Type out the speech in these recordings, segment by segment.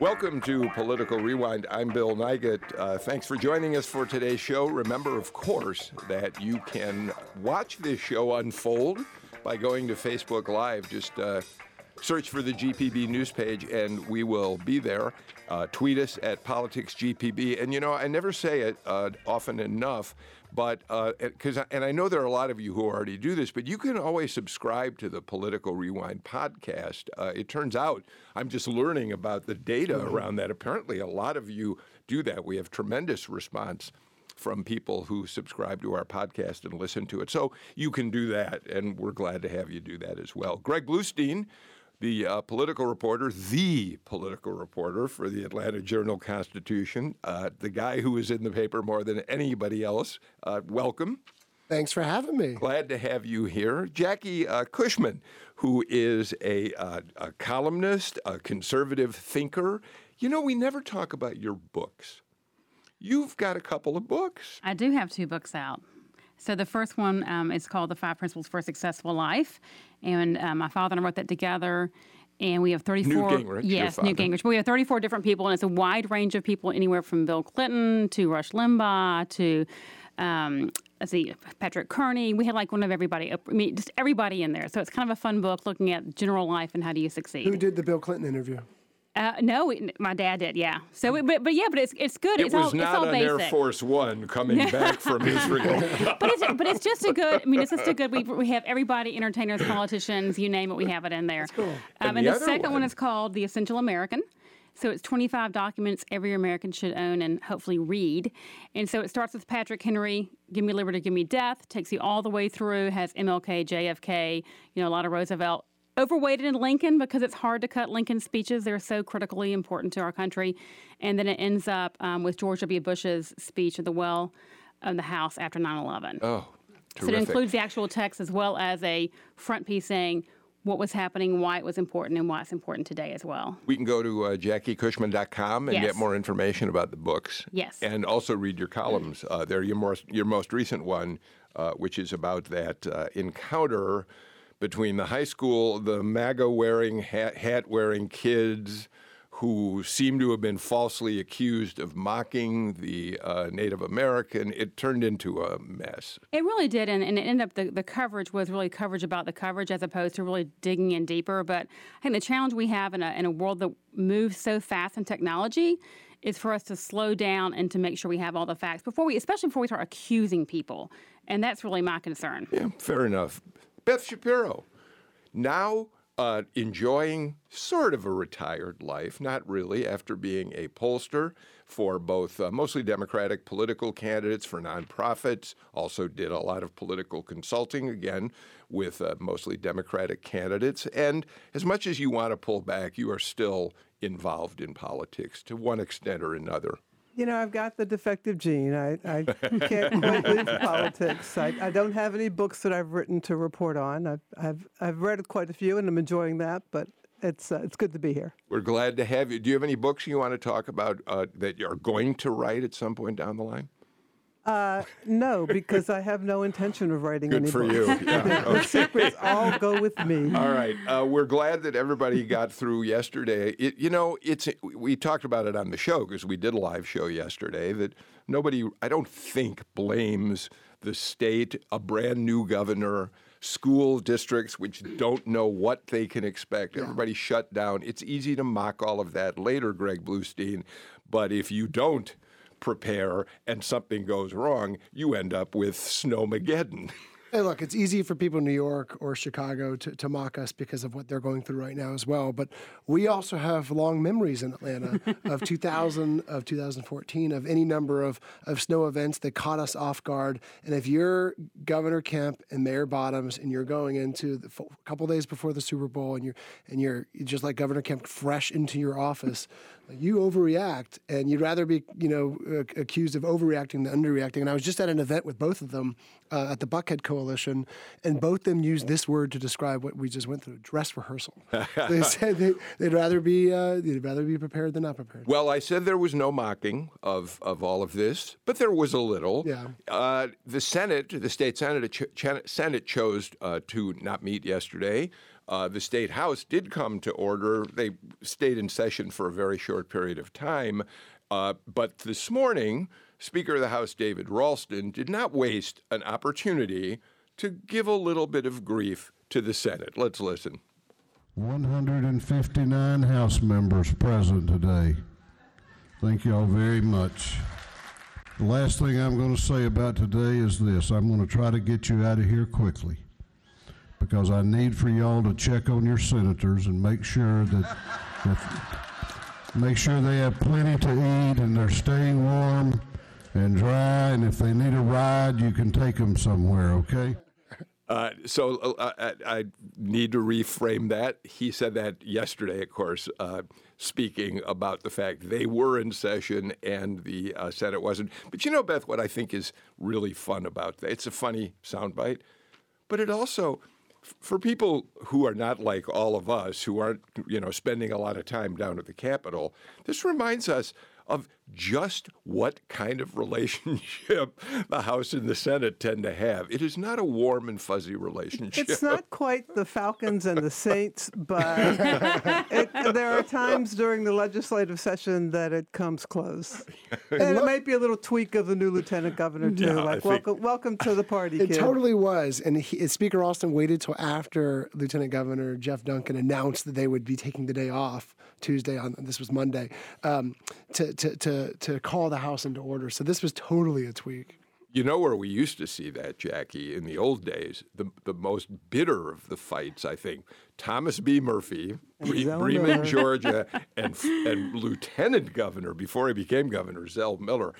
Welcome to Political Rewind. I'm Bill Nigut. Uh, thanks for joining us for today's show. Remember, of course, that you can watch this show unfold by going to Facebook Live. Just uh, search for the GPB news page and we will be there. Uh, tweet us at PoliticsGPB. And you know, I never say it uh, often enough, but because uh, and I know there are a lot of you who already do this, but you can always subscribe to the Political Rewind podcast. Uh, it turns out I'm just learning about the data mm-hmm. around that. Apparently, a lot of you do that. We have tremendous response from people who subscribe to our podcast and listen to it. So you can do that, and we're glad to have you do that as well. Greg Bluestein the uh, political reporter, the political reporter for the Atlanta Journal Constitution, uh, the guy who is in the paper more than anybody else. Uh, welcome. Thanks for having me. Glad to have you here. Jackie uh, Cushman, who is a, uh, a columnist, a conservative thinker. You know, we never talk about your books. You've got a couple of books. I do have two books out. So the first one um, is called The Five Principles for a Successful Life. And uh, my father and I wrote that together. And we have 34. Newt Gingrich, yes, Newt Gingrich. But we have 34 different people, and it's a wide range of people, anywhere from Bill Clinton to Rush Limbaugh to um, let's see, Patrick Kearney. We had like one of everybody. I mean, just everybody in there. So it's kind of a fun book looking at general life and how do you succeed. Who did the Bill Clinton interview? Uh, no, my dad did. Yeah. So, but but yeah, but it's it's good. It it's was all, not it's all an basic. Air Force One coming back from Israel. but it's but it's just a good. I mean, it's just a good. We, we have everybody, entertainers, politicians, you name it, we have it in there. That's cool. Um, and and the the, second one- one is called The Essential American. So it's 25 documents every American should own and hopefully read. And so it starts with Patrick Henry, Give Me Liberty, Give Me Death, takes you all the way through, has MLK, JFK, you know, a lot of Roosevelt. Overweighted in Lincoln because it's hard to cut Lincoln's speeches. They're so critically important to our country. And then it ends up um, with George W. Bush's speech at the well of the House after 9 11. Oh, terrific. So it includes the actual text as well as a front piece saying what was happening, why it was important, and why it's important today as well. We can go to uh, JackieCushman.com and Yes. get more information about the books. Yes. And also read your columns. Uh, they're your most, your most recent one, uh, which is about that uh, encounter between the high school, the MAGA wearing, hat wearing kids who seem to have been falsely accused of mocking the uh, Native American. It turned into a mess. It really did, and, and it ended up the, the coverage was really coverage about the coverage as opposed to really digging in deeper. But I think the challenge we have in a, in a world that moves so fast in technology is for us to slow down and to make sure we have all the facts before we, especially before we start accusing people. And that's really my concern. Yeah, fair enough. Beth Shapiro, now uh, enjoying sort of a retired life, not really, after being a pollster for both uh, mostly Democratic political candidates for nonprofits, also did a lot of political consulting, again, with uh, mostly Democratic candidates. And as much as you want to pull back, you are still involved in politics to one extent or another. You know, I've got the defective gene. I, I can't quite leave politics. I, I don't have any books that I've written to report on. I've, I've, I've read quite a few and I'm enjoying that, but it's, uh, it's good to be here. We're glad to have you. Do you have any books you want to talk about uh, that you're going to write at some point down the line? Uh, no, because I have no intention of writing Good any for books. you. Yeah. The secrets all go with me. All right. Uh, we're glad that everybody got through yesterday. It, you know, it's we talked about it on the show because we did a live show yesterday. That nobody, I don't think, blames the state, a brand new governor, school districts which don't know what they can expect. Everybody shut down. It's easy to mock all of that later, Greg Bluestein, but if you don't prepare and something goes wrong, you end up with Snowmageddon. Hey, look, it's easy for people in New York or Chicago to, to mock us because of what they're going through right now as well. But we also have long memories in Atlanta of 2000, of 2014, of any number of, of snow events that caught us off guard. And if you're Governor Kemp and Mayor Bottoms and you're going into the fo- couple days before the Super Bowl and you're and you're just like Governor Kemp fresh into your office, you overreact and you'd rather be you know uh, accused of overreacting than underreacting. And I was just at an event with both of them uh, at the Buckhead Coalition, and both them used this word to describe what we just went through: dress rehearsal. they said they, would rather be uh, they'd rather be prepared than not prepared. Well, I said there was no mocking of of all of this, but there was a little. Yeah. Uh, the Senate, the state Senate, ch- Senate chose uh, to not meet yesterday. Uh, the state house did come to order. They stayed in session for a very short period of time. Uh, but this morning, Speaker of the House David Ralston did not waste an opportunity to give a little bit of grief to the Senate. Let's listen. 159 House members present today. Thank you all very much. The last thing I'm going to say about today is this I'm going to try to get you out of here quickly because I need for y'all to check on your senators and make sure that. make sure they have plenty to eat and they're staying warm and dry. And if they need a ride, you can take them somewhere, okay? Uh, so uh, I, I, need to reframe that. He said that yesterday, of course, uh, speaking about the fact they were in session and the uh, Senate wasn't. But you know, Beth, what I think is really fun about that? It's a funny soundbite, but it also for people who are not like all of us, who aren't, you know, spending a lot of time down at the Capitol, this reminds us of just what kind of relationship the House and the Senate tend to have. It is not a warm and fuzzy relationship. It's not quite the Falcons and the Saints, but it, there are times during the legislative session that it comes close. And it might be a little tweak of the new lieutenant governor, too. Yeah, like, welcome, welcome to the party, It kid. totally was. And he, Speaker Ralston waited till after Lieutenant Governor Jeff Duncan announced that they would be taking the day off Tuesday on this was Monday um, to, to, to, to call the House into order. So this was totally a tweak. You know where we used to see that, Jackie, in the old days? The, the most bitter of the fights, I think, Thomas B. Murphy, Bre- Bremen, Georgia, and, and Lieutenant Governor, before he became governor, Zell Miller.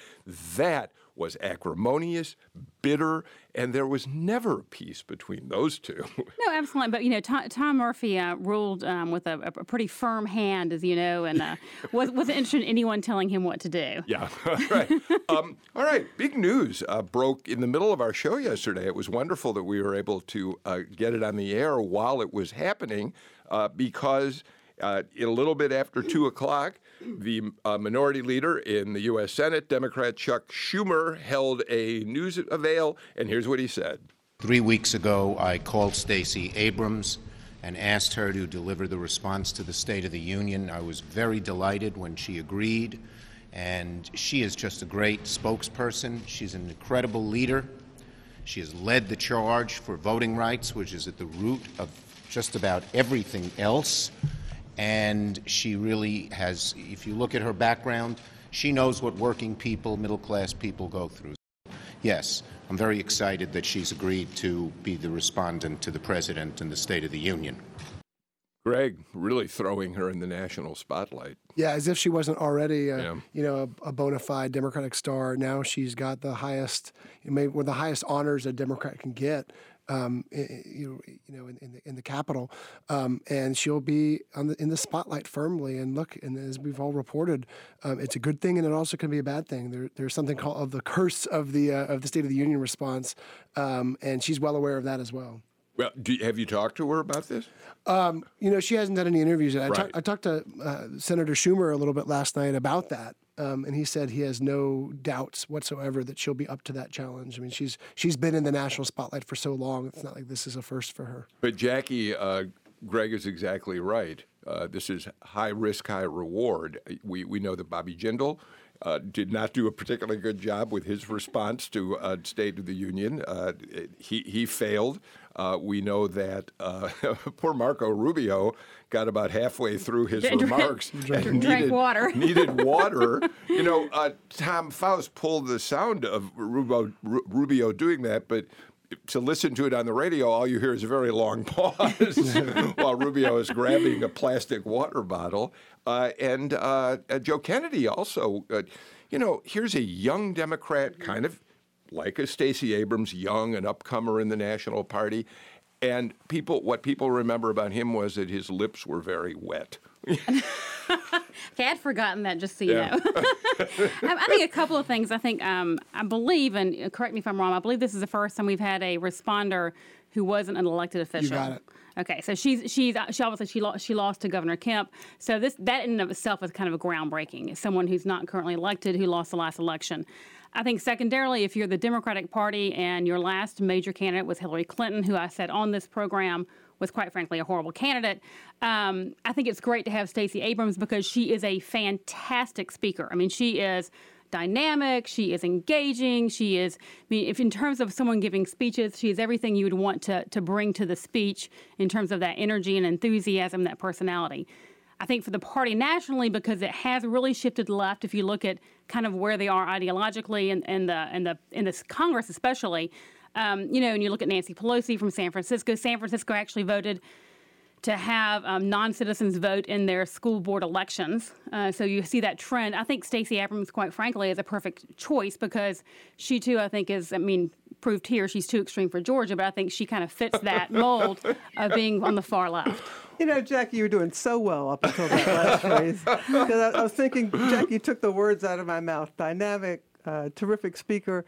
That was acrimonious, bitter, and there was never peace between those two. No, absolutely. But you know, Tom, Tom Murphy uh, ruled um, with a, a, pretty firm hand, as you know, and uh, was, wasn't interested in anyone telling him what to do. Yeah, right. Um, all right, big news uh, broke in the middle of our show yesterday. It was wonderful that we were able to uh, get it on the air while it was happening uh, because. Uh, a little bit after 2 o'clock, the uh, minority leader in the U.S. Senate, Democrat Chuck Schumer, held a news avail, and here's what he said. Three weeks ago, I called Stacey Abrams and asked her to deliver the response to the State of the Union. I was very delighted when she agreed, and she is just a great spokesperson. She's an incredible leader. She has led the charge for voting rights, which is at the root of just about everything else and she really has, if you look at her background, she knows what working people, middle class people go through. Yes, I'm very excited that she's agreed to be the respondent to the President in the State of the Union. Greg really throwing her in the national spotlight. Yeah, as if she wasn't already, a, yeah. you know, a, a, bona fide Democratic star. Now she's got the highest, maybe one of the highest honors a Democrat can get um, you know, you know, in, in, the in the Capitol, um, and she'll be on the, in the spotlight firmly. And look, and as we've all reported, um, it's a good thing, and it also can be a bad thing. There, there's something called of the curse of the uh, of the State of the Union response, um, and she's well aware of that as well. Well, you, have you talked to her about this? Um, you know, she hasn't done any interviews yet. I, right. I talked to uh, Senator Schumer a little bit last night about that, um, and he said he has no doubts whatsoever that she'll be up to that challenge. I mean, she's she's been in the national spotlight for so long; it's not like this is a first for her. But Jackie, uh, Greg is exactly right. Uh, this is high risk, high reward. We we know that Bobby Jindal. Uh, did not do a particularly good job with his response to uh, State of the Union. Uh, he he failed. Uh, we know that uh, poor Marco Rubio got about halfway through his drank, remarks drank, and needed water. needed water. you know, uh, Tom Faust pulled the sound of Rubio, Rubio doing that, but to listen to it on the radio, all you hear is a very long pause while Rubio is grabbing a plastic water bottle. Uh, and uh, uh, Joe Kennedy also, uh, you know, here's a young Democrat, kind of like a Stacey Abrams, young and upcomer in the National Party. And people, what people remember about him was that his lips were very wet. Okay, I'd forgotten that, just so you Yeah. know. I think a couple of things. I think, um, I believe, and uh, correct me if I'm wrong, I believe this is the first time we've had a responder who wasn't an elected official. You got it. Okay, so she's she's she obviously she lost she lost to Governor Kemp. So this that in and of itself is kind of a groundbreaking. As someone who's not currently elected who lost the last election. I think secondarily, if you're the Democratic Party and your last major candidate was Hillary Clinton, who I said on this program was quite frankly a horrible candidate, um, I think it's great to have Stacey Abrams because she is a fantastic speaker. I mean, she is dynamic. She is engaging. She is, I mean, if in terms of someone giving speeches, she is everything you would want to, to bring to the speech in terms of that energy and enthusiasm, that personality. I think for the party nationally, because it has really shifted left. If you look at kind of where they are ideologically and in, the in the in this Congress, especially, um, you know, and you look at Nancy Pelosi from San Francisco. San Francisco actually voted to have um, non-citizens vote in their school board elections. Uh, so you see that trend. I think Stacey Abrams, quite frankly, is a perfect choice because she too, I think, is. I mean, proved here she's too extreme for Georgia, but I think she kind of fits that mold of being on the far left. You know, Jackie, you were doing so well up until that last phrase. Because I, I was thinking, Jackie took the words out of my mouth. Dynamic, uh, terrific speaker.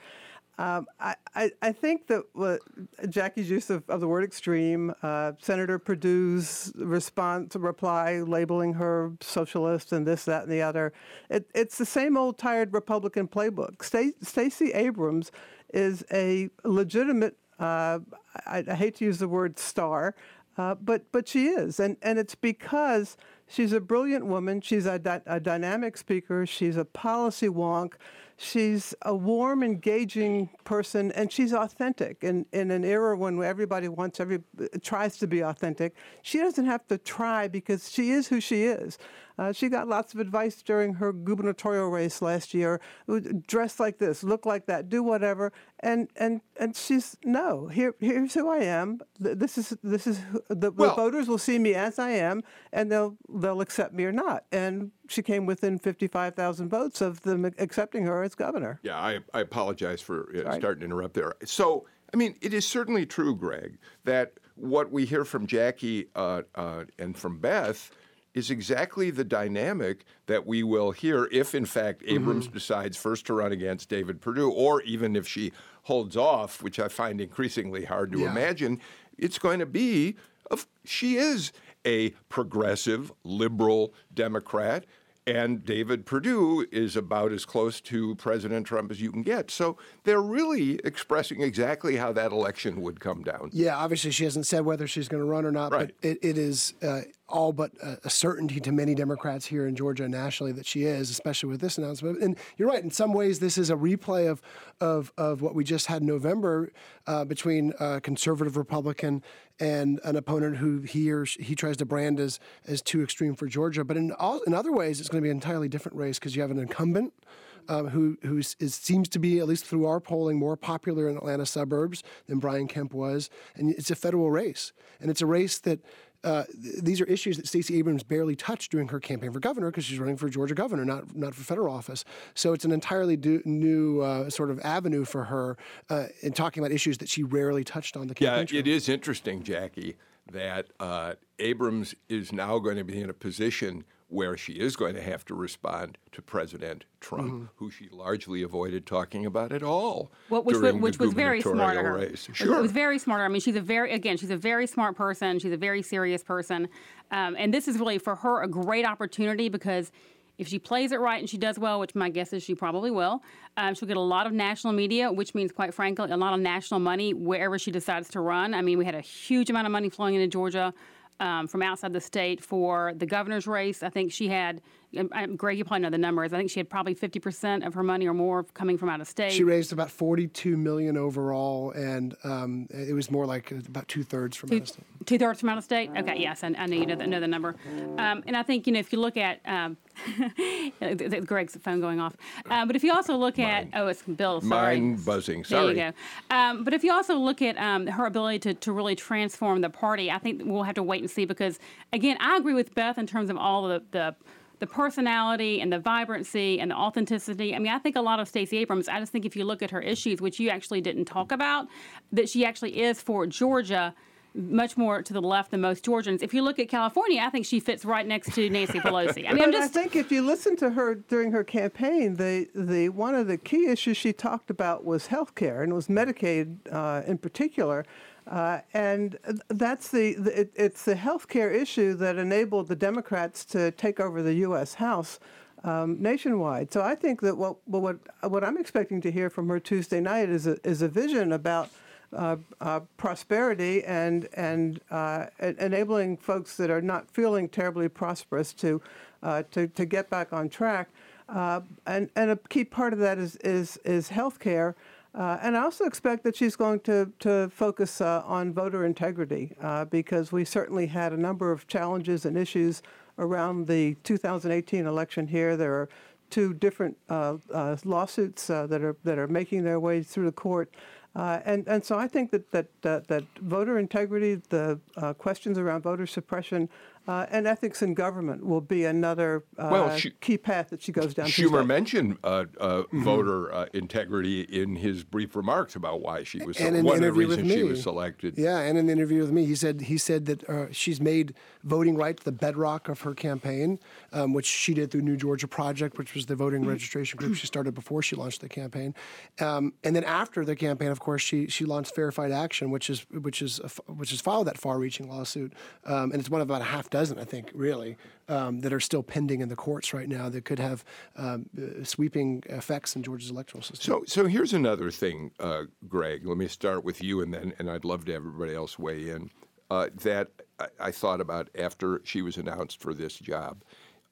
Um, I, I, I think that what Jackie's use of, of the word extreme, uh, Senator Perdue's response, reply, labeling her socialist and this, that, and the other, it, it's the same old tired Republican playbook. Sta- Stacey Abrams is a legitimate, uh, I, I hate to use the word star, uh, but but she is, and and it's because she's a brilliant woman. She's a, a dynamic speaker. She's a policy wonk. She's a warm, engaging person, and she's authentic. In in an era when everybody wants every tries to be authentic, she doesn't have to try because she is who she is. Uh, she got lots of advice during her gubernatorial race last year. Dress like this, look like that, do whatever, and and and she's no. Here here's who I am. This is this is the, Well- the voters will see me as I am, and they'll they'll accept me or not. And she came within fifty five thousand votes of them accepting her as governor. Yeah, I, I apologize for uh, starting to interrupt there. So, I mean, it is certainly true, Greg, that what we hear from Jackie uh, uh, and from Beth is exactly the dynamic that we will hear if, in fact, Abrams decides first to run against David Perdue, or even if she holds off, which I find increasingly hard to Yeah. imagine. It's going to be, of, she is a progressive, liberal Democrat. And David Perdue is about as close to President Trump as you can get. So they're really expressing exactly how that election would come down. Yeah, obviously she hasn't said whether she's going to run or not, Right. but it, it is uh, all but a, certainty to many Democrats here in Georgia and nationally that she is, especially with this announcement. And you're right, in some ways, this is a replay of of, of what we just had in November uh, between a conservative Republican and an opponent who he or she, he tries to brand as as too extreme for Georgia. But in all, in other ways, it's going to be an entirely different race because you have an incumbent um, who who is, seems to be, at least through our polling, more popular in Atlanta suburbs than Brian Kemp was. And it's a federal race. And it's a race that uh, th- these are issues that Stacey Abrams barely touched during her campaign for governor because she's running for Georgia governor, not not for federal office. So it's an entirely do, new uh, sort of avenue for her uh, in talking about issues that she rarely touched on the Yeah, campaign trail. it is interesting, Jackie, that uh, Abrams is now going to be in a position where she is going to have to respond to President Trump, Mm-hmm. who she largely avoided talking about at all Well, which, during was, which the was very smart of gubernatorial her. race. It was very smart. I mean, she's a very again, she's a very smart person. She's a very serious person, um, and this is really for her a great opportunity because if she plays it right and she does well, which my guess is she probably will, um, she'll get a lot of national media, which means quite frankly a lot of national money wherever she decides to run. I mean, we had a huge amount of money flowing into Georgia. Um, from outside the state for the governor's race, I think she had. Um, Greg, you probably know the numbers. I think she had probably 50% of her money or more coming from out of state. She raised about 42 million overall, and um, it was more like about two thirds from out of state. Two thirds from out of state. Okay, yes, I, I know you know the, know the number. Um, and I think you know if you look at um, Greg's phone going off, uh, but if you also look at oh, it's Bill. Sorry. Mine buzzing. Sorry. There Sorry. you go. Um, but if you also look at um, her ability to, to really transform the party, I think we'll have to wait and see because, again, I agree with Beth in terms of all the, the the personality and the vibrancy and the authenticity. I mean, I think a lot of Stacey Abrams, I just think if you look at her issues, which you actually didn't talk about, that she actually is for Georgia much more to the left than most Georgians. If you look at California, I think she fits right next to Nancy Pelosi. I mean, I just think if you listen to her during her campaign, the, the one of the key issues she talked about was health care, and it was Medicaid uh, in particular. Uh, and that's the, the it, it's the health care issue that enabled the Democrats to take over the U.S. House um, nationwide. So I think that what what what I'm expecting to hear from her Tuesday night is a, is a vision about uh, uh, prosperity and and uh, enabling folks that are not feeling terribly prosperous to uh, to to get back on track. Uh, and and a key part of that is is is healthcare. Uh, and I also expect that she's going to, to focus uh, on voter integrity uh, because we certainly had a number of challenges and issues around the 2018 election here. There are two different uh, uh, lawsuits uh, that are that are making their way through the court. And, and so I think that, that, that, that voter integrity, the questions around voter suppression, uh, and ethics in government will be another uh, Well, she- key path that she goes down. Schumer mentioned uh, uh, Mm-hmm. voter uh, integrity in his brief remarks about why she was and in one the of the reasons she was selected. Yeah, and in the interview with me, he said he said that uh, she's made voting rights the bedrock of her campaign, um, which she did through New Georgia Project, which was the voting registration group she started before she launched the campaign, um, and then after the campaign, of course, she she launched Fair Fight Action, which is which is a f which has followed that far-reaching lawsuit, um, and it's one of about a half dozen, I think, really, um, that are still pending in the courts right now that could have um, uh, sweeping effects in Georgia's electoral system. So, so here's another thing, uh, Greg. Let me start with you, and then, and I'd love to have everybody else weigh in. Uh, that I, I thought about after she was announced for this job.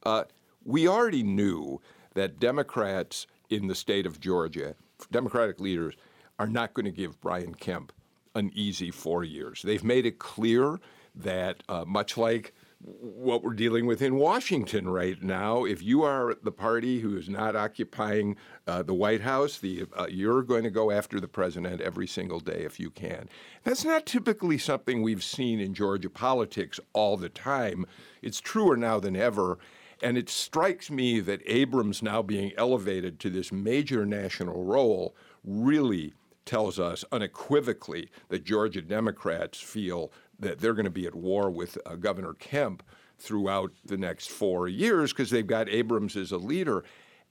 Uh, we already knew that Democrats in the state of Georgia, Democratic leaders, are not going to give Brian Kemp an easy four years. They've made it clear that, uh, much like what we're dealing with in Washington right now. If you are the party who is not occupying uh, the White House, the, uh, you're going to go after the president every single day if you can. That's not typically something we've seen in Georgia politics all the time. It's truer now than ever. And it strikes me that Abrams now being elevated to this major national role really tells us unequivocally that Georgia Democrats feel that they're going to be at war with uh, Governor Kemp throughout the next four years because they've got Abrams as a leader.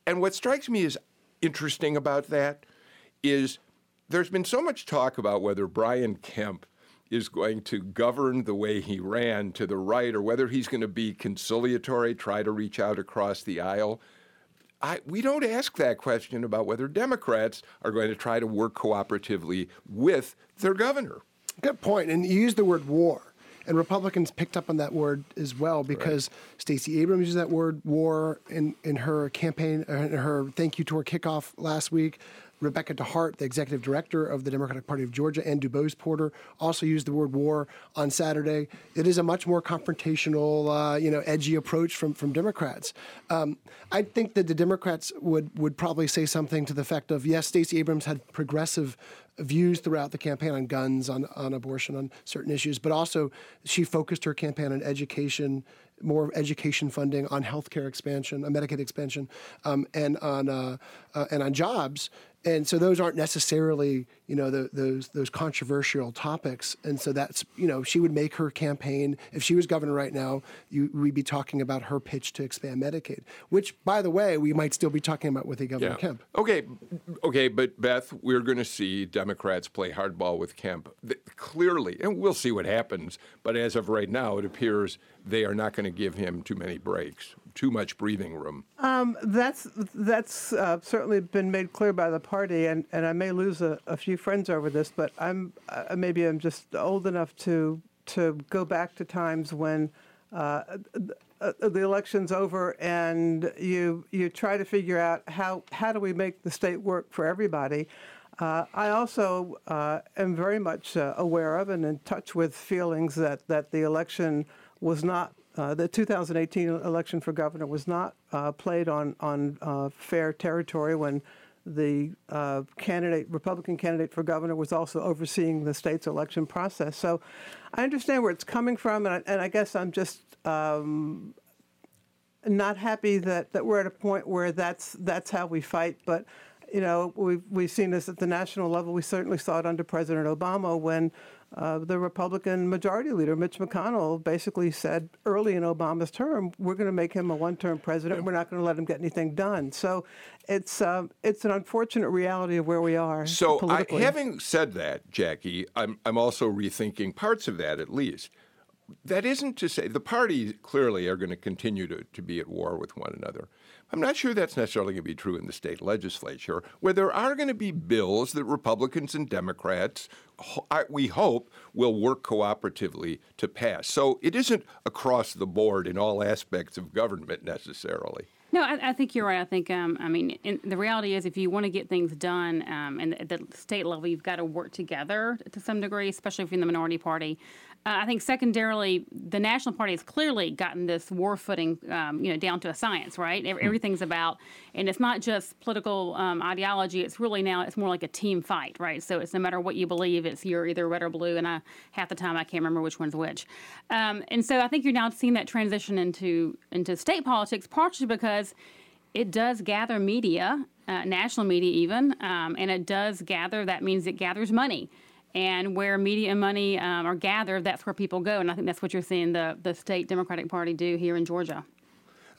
And what strikes me as interesting about that is there's been so much talk about whether Brian Kemp is going to govern the way he ran to the right or whether he's going to be conciliatory, try to reach out across the aisle. I, we don't ask that question about whether Democrats are going to try to work cooperatively with their governor. Good point. And you used the word war. And Republicans picked up on that word as well because Stacey Abrams used that word war in, in her campaign, uh, in her thank you tour kickoff last week. Rebecca DeHart, the executive director of the Democratic Party of Georgia, and DuBose Porter also used the word war on Saturday. It is a much more confrontational, uh, you know, edgy approach from from Democrats. Um, I think that the Democrats would would probably say something to the effect of, yes, Stacey Abrams had progressive views throughout the campaign on guns, on, on abortion, on certain issues, but also she focused her campaign on education, more education funding, on healthcare expansion, on Medicaid expansion, um, and on uh, uh, and on jobs. And so those aren't necessarily, you know, the, those those controversial topics. And so that's, you know, she would make her campaign. If she was governor right now, you, we'd be talking about her pitch to expand Medicaid, which, by the way, we might still be talking about with a Governor Kemp. Okay, okay, but Beth, we're going to see Democrats play hardball with Kemp clearly, and we'll see what happens. But as of right now, it appears they are not going to give him too many breaks, too much breathing room. Um, that's that's uh, certainly been made clear by the party, and, and I may lose a, a few friends over this, but I'm uh, maybe I'm just old enough to to go back to times when uh, uh, the election's over and you you try to figure out how how do we make the state work for everybody. Uh, I also uh, am very much uh, aware of and in touch with feelings that, that the election was not, uh, the 2018 election for governor was not uh, played on, on uh, fair territory when the uh, candidate, Republican candidate for governor was also overseeing the state's election process. So I understand where it's coming from, and I, and I guess I'm just um, not happy that, that we're at a point where that's that's how we fight. But you know, we've we've seen this at the national level. We certainly saw it under President Obama when uh, the Republican Majority Leader Mitch McConnell basically said early in Obama's term, "We're going to make him a one-term president. We're not going to let him get anything done." So it's um, it's an unfortunate reality of where we are. So, I, having said that, Jackie, I'm, I'm also rethinking parts of that at least. That isn't to say the parties clearly are going to continue to, to be at war with one another. I'm not sure that's necessarily going to be true in the state legislature, where there are going to be bills that Republicans and Democrats, we hope, will work cooperatively to pass. So it isn't across the board in all aspects of government necessarily. No, I, I think you're right. I think, um, I mean, the reality is if you want to get things done um, and at the state level, you've got to work together to some degree, especially if you're in the minority party. Uh, I think secondarily, the National Party has clearly gotten this war footing, um, you know, down to a science, right? Everything's about, and it's not just political um, ideology. It's really now, it's more like a team fight, right? So it's no matter what you believe, it's you're either red or blue, and I, half the time I can't remember which one's which. Um, and so I think you're now seeing that transition into into state politics, partially because it does gather media, uh, national media even, um, and it does gather. That means it gathers money, and where media and money um, are gathered, that's where people go. And I think that's what you're seeing the the state Democratic Party do here in Georgia.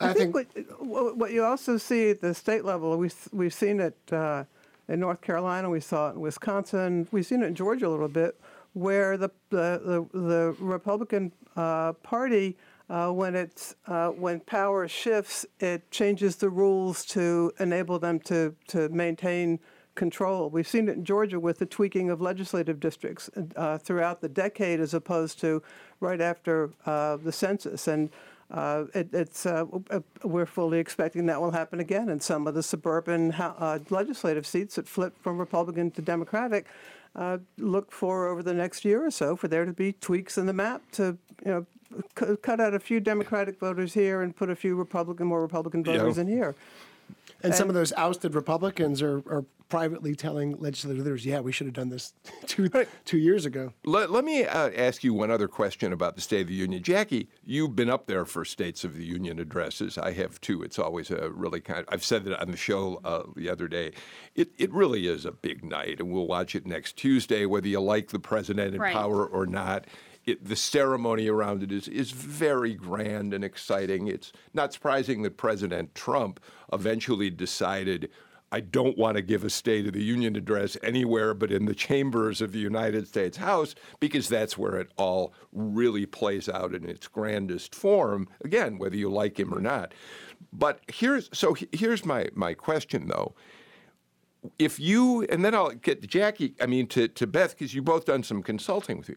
I, think, what, what what you also see at the state level, we we've seen it uh, in North Carolina, we saw it in Wisconsin, we've seen it in Georgia a little bit, where the the the, the Republican uh, Party. Uh, when it's uh, when power shifts, it changes the rules to enable them to to maintain control. We've seen it in Georgia with the tweaking of legislative districts uh, throughout the decade, as opposed to right after uh, the census. And uh, it, it's uh, we're fully expecting that will happen again in some of the suburban uh, legislative seats that flip from Republican to Democratic. Uh, look for over the next year or so for there to be tweaks in the map to you know c- cut out a few Democratic voters here and put a few Republican more Republican voters Yeah. in here. And some of those ousted Republicans are, are privately telling legislators, yeah, we should have done this two, two years ago. Let, let me uh, ask you one other question about the State of the Union. Jackie, you've been up there for States of the Union addresses. I have too. It's always a really kind I've said that on the show uh, the other day. It, it really is a big night, and we'll watch it next Tuesday, whether you like the president in Right. power or not. It, the ceremony around it is, is very grand and exciting. It's not surprising that President Trump eventually decided I don't want to give a State of the Union address anywhere but in the chambers of the United States House because that's where it all really plays out in its grandest form. Again, whether you like him or not. But here's so here's my my question though. If you and then I'll get Jackie, I mean to, to Beth, because you've both done some consulting with you.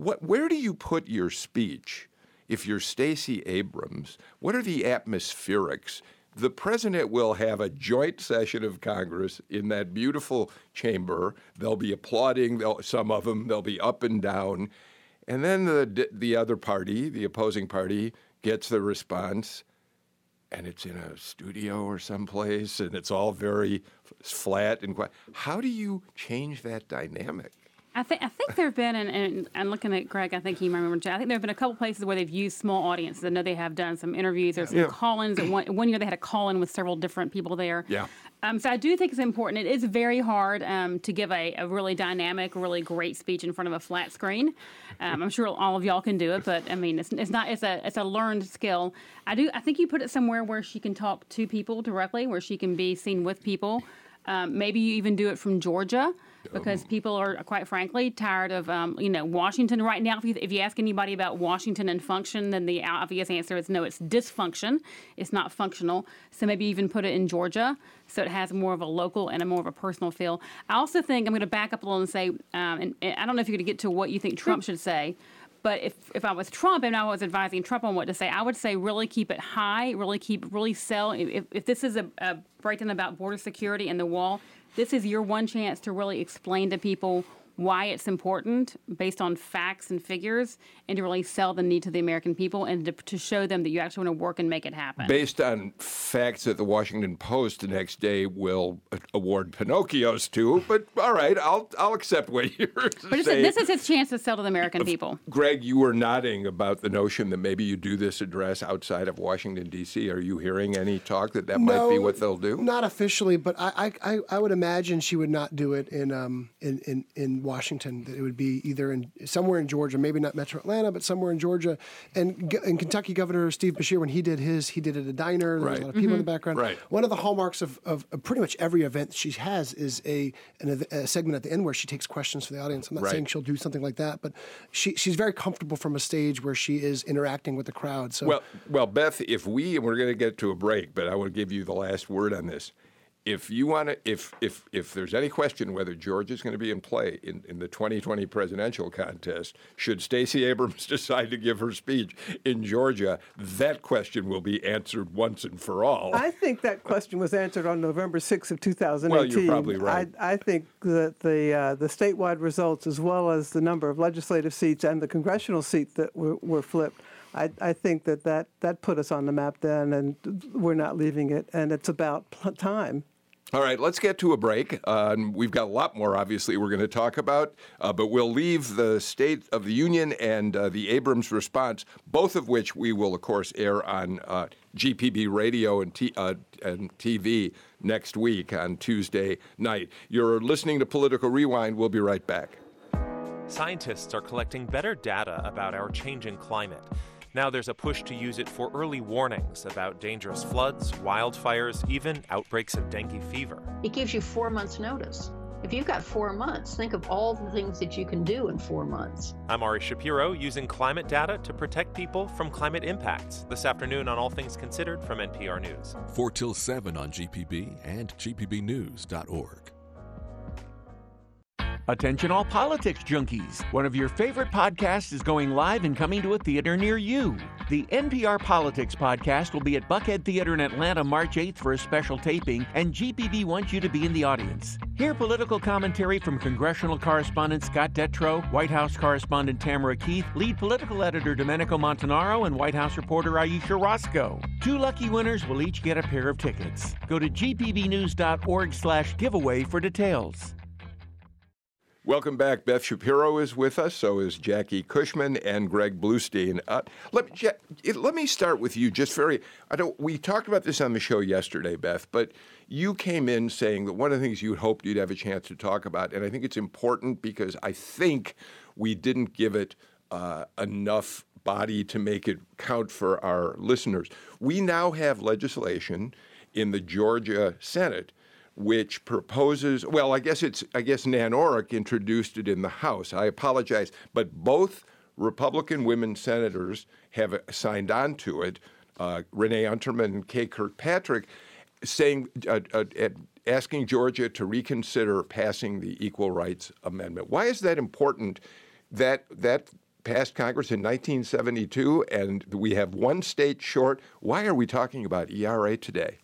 What where do you put your speech if you're Stacey Abrams? What are the atmospherics? The president will have a joint session of Congress in that beautiful chamber. They'll be applauding. They'll, some of them they'll be up and down, and then the the other party, the opposing party, gets the response and it's in a studio or someplace, and it's all very flat and quiet. How do you change that dynamic? I think I think there have been, and, and I'm looking at Greg. I think he might remember. I think there have been a couple places where they've used small audiences. I know they have done some interviews or some Yeah. call-ins. One, one year they had a call-in with several different people there. Yeah. Um, so I do think it's important. It is very hard um, to give a, a really dynamic, really great speech in front of a flat screen. Um, I'm sure all of y'all can do it, but I mean, it's, it's not. It's a it's a learned skill. I do. I think you put it somewhere where she can talk to people directly, where she can be seen with people. Um, maybe you even do it from Georgia because people are, quite frankly, tired of um, you know Washington right now. If you, if you ask anybody about Washington and function, then the obvious answer is no. It's dysfunction. It's not functional. So maybe even put it in Georgia, so it has more of a local and a more of a personal feel. I also think I'm going to back up a little and say, um, and, and I don't know if you're going to get to what you think Trump should say. But if, if I was Trump and I was advising Trump on what to say, I would say really keep it high, really keep, really sell. If, if this is a, a breakdown about border security and the wall, this is your one chance to really explain to people why it's important based on facts and figures and to really sell the need to the American people and to, to show them that you actually want to work and make it happen. Based on facts that the Washington Post the next day will award Pinocchios to, but all right, I'll I'll accept what you're but it's, saying. this is his chance to sell to the American people. Greg, you were nodding about the notion that maybe you do this address outside of Washington D.C. Are you hearing any talk that that might be what they'll do? Not officially, but I, I, I- I would imagine she would not do it in um in, in, in Washington. That it would be either in somewhere in Georgia, maybe not Metro Atlanta, but somewhere in Georgia. And, and Kentucky Governor Steve Beshear, when he did his, he did it at a diner. There was a lot of people in the mm-hmm. background. Right. One of the hallmarks of, of, of pretty much every event she has is a, an, a segment at the end where she takes questions from the audience. I'm not Right. saying she'll do something like that, but she, she's very comfortable from a stage where she is interacting with the crowd. So Well, well, Beth, if we and we're going to get to a break, but I want to give you the last word on this. If you want to, if if if there's any question whether Georgia is going to be in play in, in the 2020 presidential contest, should Stacey Abrams decide to give her speech in Georgia, that question will be answered once and for all. I think that question was answered on November 6th of 2018. Well, you're probably right. I, I think that the uh, the statewide results, as well as the number of legislative seats and the congressional seat that were, were flipped, I, I think that, that that put us on the map then, and we're not leaving it. And it's about pl- time. All right, let's get to a break. Uh, we've got a lot more, obviously, we're going to talk about, uh, but we'll leave the State of the Union and uh, the Abrams response, both of which we will, of course, air on uh, GPB radio and, t- uh, and TV next week on Tuesday night. You're listening to Political Rewind. We'll be right back. Scientists are collecting better data about our changing climate. Now there's a push to use it for early warnings about dangerous floods, wildfires, even outbreaks of dengue fever. It gives you four months' notice. If you've got four months, think of all the things that you can do in four months. I'm Ari Shapiro using climate data to protect people from climate impacts. This afternoon on All Things Considered from NPR News. 4 till 7 on GPB and gpbnews.org. Attention, all politics junkies. One of your favorite podcasts is going live and coming to a theater near you. The NPR Politics Podcast will be at Buckhead Theater in Atlanta March 8th for a special taping, and GPB wants you to be in the audience. Hear political commentary from congressional correspondent Scott Detrow, White House correspondent Tamara Keith, lead political editor Domenico Montanaro, and White House reporter Ayesha Rascoe. Two lucky winners will each get a pair of tickets. Go to gpbnews.org slash giveaway for details. Welcome back. Beth Shapiro is with us. So is Jackie Cushman and Greg Bluestein. Uh, let, me, let me start with you. Just very, I don't. We talked about this on the show yesterday, Beth, but you came in saying that one of the things you hoped you'd have a chance to talk about, and I think it's important because I think we didn't give it uh, enough body to make it count for our listeners. We now have legislation in the Georgia Senate which proposes well i guess it's i guess nan Orrock introduced it in the house. I apologize. But both republican women senators have signed on to it uh, renee unterman and kay kirkpatrick saying uh, uh, asking georgia to reconsider passing the equal rights amendment. Why is that important that that passed congress in 1972 and we have one state short? Why are we talking about era today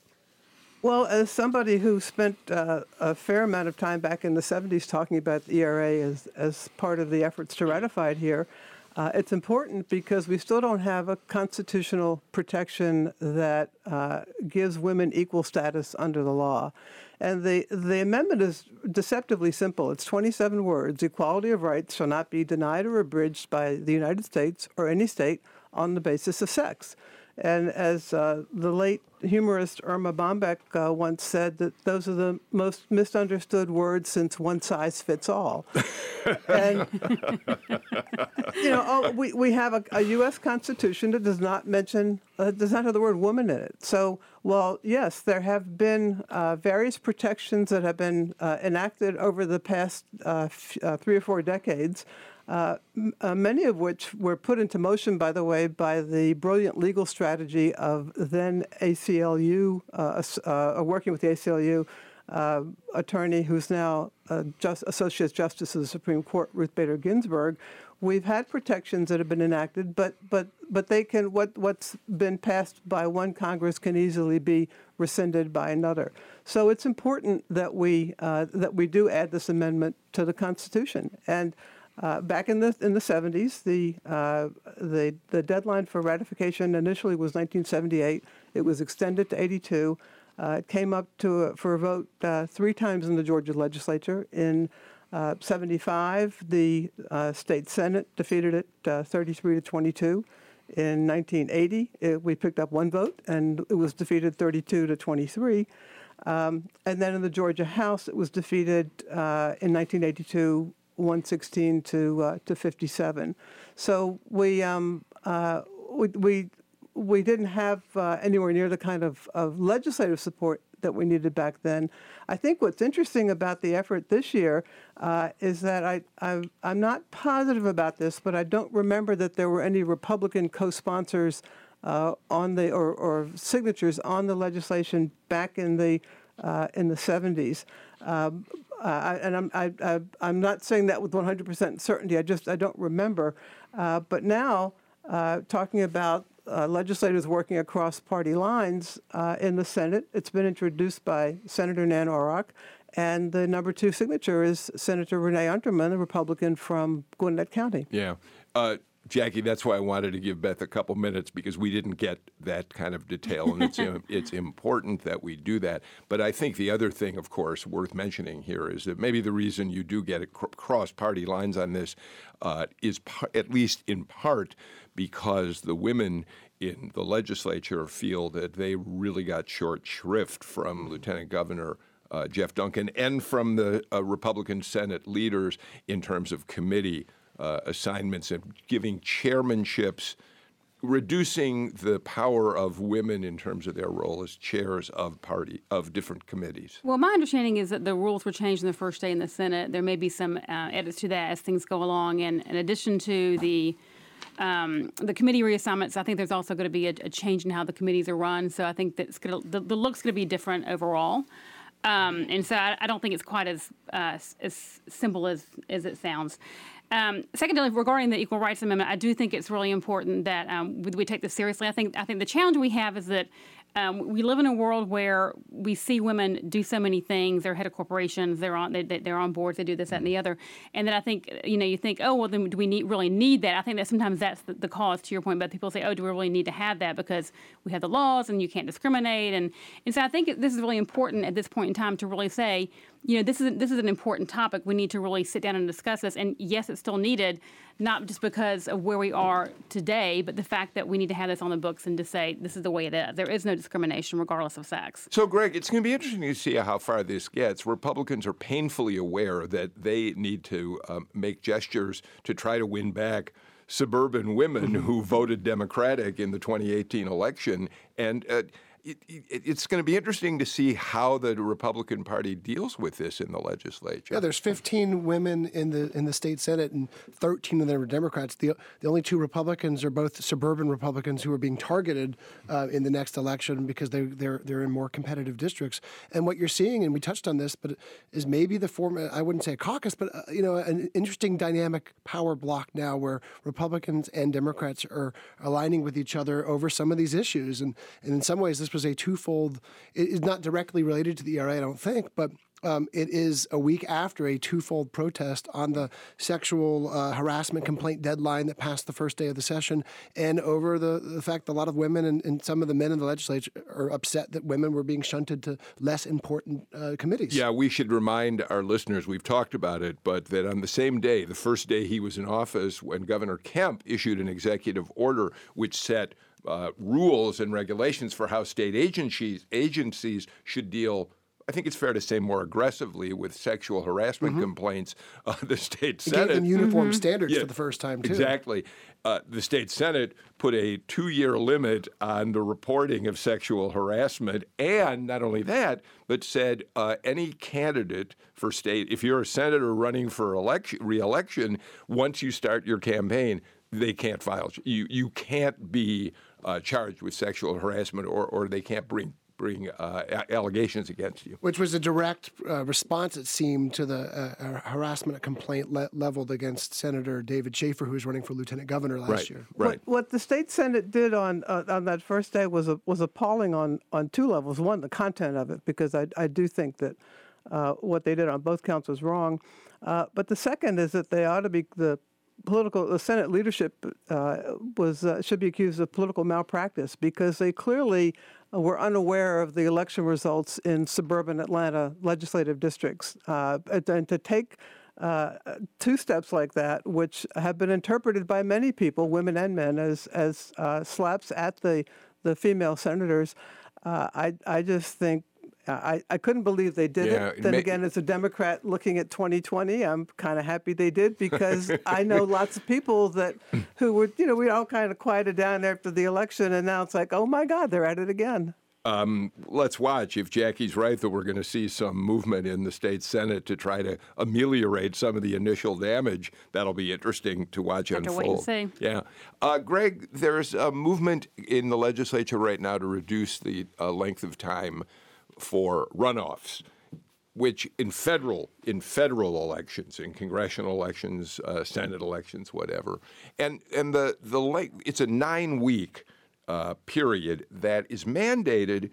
Well, as somebody who spent uh, a fair amount of time back in the 70s talking about the ERA as, as part of the efforts to ratify it here, uh, it's important because we still don't have a constitutional protection that uh, gives women equal status under the law. And the, the amendment is deceptively simple. It's 27 words. Equality of rights shall not be denied or abridged by the United States or any state on the basis of sex. And as uh, the late humorist Erma Bombeck uh, once said, that those are the most misunderstood words since one size fits all. and you know, oh, we, we have a, a U.S. Constitution that does not mention, uh, does not have the word woman in it. So, well, yes, there have been uh, various protections that have been uh, enacted over the past uh, f- uh, three or four decades, uh, uh, many of which were put into motion, by the way, by the brilliant legal strategy of then ACLU, uh, uh, working with the ACLU uh, attorney who's now uh, just Associate Justice of the Supreme Court, Ruth Bader Ginsburg. We've had protections that have been enacted, but but but they can what what's been passed by one Congress can easily be rescinded by another. So it's important that we that we do add this amendment to the Constitution and. Uh, back in the in the 70s, the uh, the the deadline for ratification initially was 1978. It was extended to 82. Uh, it came up to for a vote uh, three times in the Georgia legislature. In uh, 75, the uh, state senate defeated it uh, 33 to 22. In 1980, it, we picked up one vote, and it was defeated 32 to 23. Um, and then in the Georgia House, it was defeated in 1982 116 to uh, to 57. So we um, uh, we, we we didn't have uh, anywhere near the kind of, of legislative support that we needed back then. I think what's interesting about the effort this year uh, is that I, I, am not positive about this, but I don't remember that there were any Republican co-sponsors uh, on the or, or, signatures on the legislation back in the uh, in the 70s. Um, uh, and I'm I, I, I'm not saying that with 100% certainty. I just I don't remember. Uh, but now uh, talking about uh, legislators working across party lines uh, in the Senate. It's been introduced by Senator Nan Orrock, and the number two signature is Senator Renee Unterman, a Republican from Gwinnett County. Yeah. Jackie, that's why I wanted to give Beth a couple minutes because we didn't get that kind of detail, and it's it's important that we do that. But I think the other thing, of course, worth mentioning here is that maybe the reason you do get cross party lines on this uh, is par- at least in part because the women in the legislature feel that they really got short shrift from Lieutenant Governor uh, Jeff Duncan and from the uh, Republican Senate leaders in terms of committee uh, assignments and giving chairmanships, reducing the power of women in terms of their role as chairs of party of different committees. Well, my understanding is that the rules were changed in the first day in the Senate. There may be some uh, edits to that as things go along, and in addition to the um, the committee reassignments, I think there's also going to be a, a, change in how the committees are run. So I think that the, the look's going to be different overall. Um, and so I, I, don't think it's quite as uh, as simple as as it sounds. Um, secondly, regarding the Equal Rights Amendment, I do think it's really important that um, we, we, take this seriously. I think I think the challenge we have is that um, we live in a world where we see women do so many things. They're head of corporations. They're on. They, they're on boards. They do this, that, and the other. And then I think you know you think, oh well, then do we need, really need that? I think that sometimes that's the, the, cause to your point. But people say, oh, do we really need to have that because we have the laws and you can't discriminate. And and so I think this is really important at this point in time to really say, you know, this is this is an important topic. We need to really sit down and discuss this. And yes, it's still needed not just because of where we are today, but the fact that we need to have this on the books and to say this is the way it is. There is no discrimination regardless of sex. So, Greg, it's going to be interesting to see how far this gets. Republicans are painfully aware that they need to um, make gestures to try to win back suburban women who voted Democratic in the 2018 election. And uh, it, it, it's going to be interesting to see how the Republican Party deals with this in the legislature. Yeah, there's 15 women in the in the state senate, and 13 of them are Democrats. The the only two Republicans are both suburban Republicans who are being targeted uh, in the next election because they they're they're in more competitive districts. And what you're seeing, and we touched on this, but is maybe the form I wouldn't say a caucus, but uh, you know an interesting dynamic power block now where Republicans and Democrats are aligning with each other over some of these issues, and and in some ways this was a twofold. It is not directly related to the ERA, I don't think, but um, it is a week after a twofold protest on the sexual uh, harassment complaint deadline that passed the first day of the session, and over the, the fact that a lot of women and, and, some of the men in the legislature are upset that women were being shunted to less important uh, committees. Yeah, we should remind our listeners, we've talked about it, but that on the same day, the first day he was in office, when Governor Kemp issued an executive order which set uh, rules and regulations for how state agencies agencies should deal. I think it's fair to say more aggressively with sexual harassment mm-hmm. complaints. Uh, the state senate gave them uniform mm-hmm. standards yeah, for the first time too. Exactly. Uh, the state senate put a two-year limit on the reporting of sexual harassment, and not only that, but said uh, any candidate for state, if you're a senator running for election, re-election, once you start your campaign, they can't file. You you can't be uh, charged with sexual harassment or, or they can't bring bring uh, allegations against you. Which was a direct uh, response, it seemed, to the uh, harassment complaint le- leveled against Senator David Shafer, who was running for lieutenant governor last right, year. Right. What, what, the state senate did on uh, on that first day was a, was appalling on on two levels. One, the content of it, because I I do think that. Uh, what they did on both counts was wrong, uh, but the second is that they ought to be the political the Senate leadership uh, was uh, should be accused of political malpractice because they clearly uh, were unaware of the election results in suburban Atlanta legislative districts, uh, and to take. Uh, two steps like that, which have been interpreted by many people, women and men, as as uh, slaps at the the female senators, I I just think I, I couldn't believe they did Yeah, it. it Then ma- again, as a Democrat looking at 2020, I'm kind of happy they did because I know lots of people that who were, you know, we all kind of quieted down after the election, and now it's like, oh my God, they're at it again. Um, let's watch if Jackie's right that we're going to see some movement in the state senate to try to ameliorate some of the initial damage. That'll be interesting to watch Have to unfold. wait and see. Yeah, uh, Greg, there's a movement in the legislature right now to reduce the uh, length of time for runoffs. Which in federal in federal elections, in congressional elections, uh, Senate elections, whatever, and and the the it's a nine week uh, period that is mandated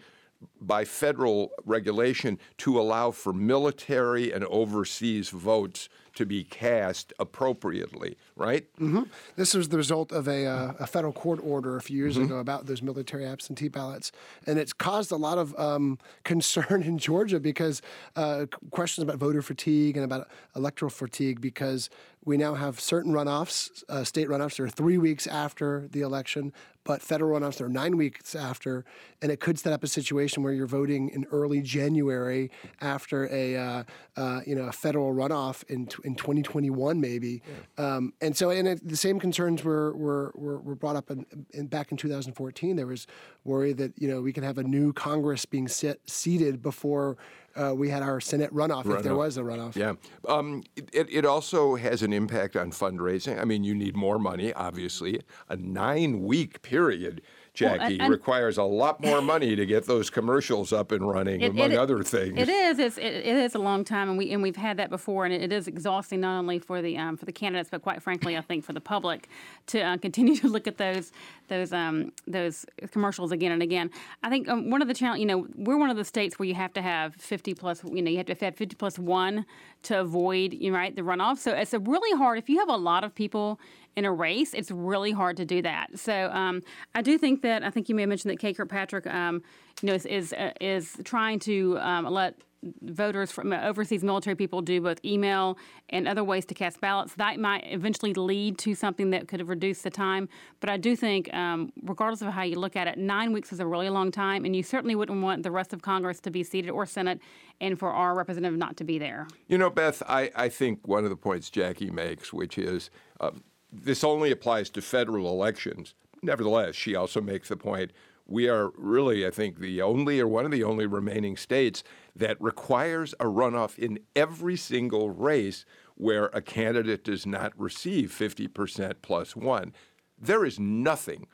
by federal regulation to allow for military and overseas votes to be cast appropriately, right? hmm This was the result of a, uh, a federal court order a few years Mhm. ago about those military absentee ballots, and it's caused a lot of um, concern in Georgia because uh, questions about voter fatigue and about electoral fatigue because we now have certain runoffs, uh, state runoffs that are three weeks after the election, but federal runoffs are nine weeks after, and it could set up a situation where you're voting in early January after a uh, uh, you know a federal runoff in in 2021 maybe, um, and so and it, the same concerns were were, were, were brought up in, in back in 2014. There was worry that you know we could have a new Congress being set, seated before. Uh, we had our Senate runoff, if there was a runoff. Yeah. Um, it, it also has an impact on fundraising. I mean, you need more money, obviously. A nine week period, Jackie, and- and- requires a lot more money to get those commercials up and running, It- among it- other things. It is. It's, it, it is a long time, and we and we've had that before, and it, is exhausting not only for the um, for the candidates, but quite frankly, I think for the public to uh, continue to look at those those um, those commercials again and again. I think um, one of the challenge, you know, we're one of the states where you have to have 50 plus, you know, you have to have 50 plus one to avoid, you know, right, the runoff. So it's a really hard if you have a lot of people in a race, it's really hard to do that. So um, I do think that I think you may have mentioned that Kay Kirkpatrick, um, you know, is is, uh, is trying to um, let voters from uh, overseas military people do both email and other ways to cast ballots. That might eventually lead to something that could have reduced the time. But I do think, um, regardless of how you look at it, nine weeks is a really long time, and you certainly wouldn't want the rest of Congress to be seated or Senate, and for our representative not to be there. You know, Beth, I, I think one of the points Jackie makes, which is um, this only applies to federal elections. Nevertheless, she also makes the point we are really, I think, the only or one of the only remaining states that requires a runoff in every single race where a candidate does not receive 50% plus one. There is nothing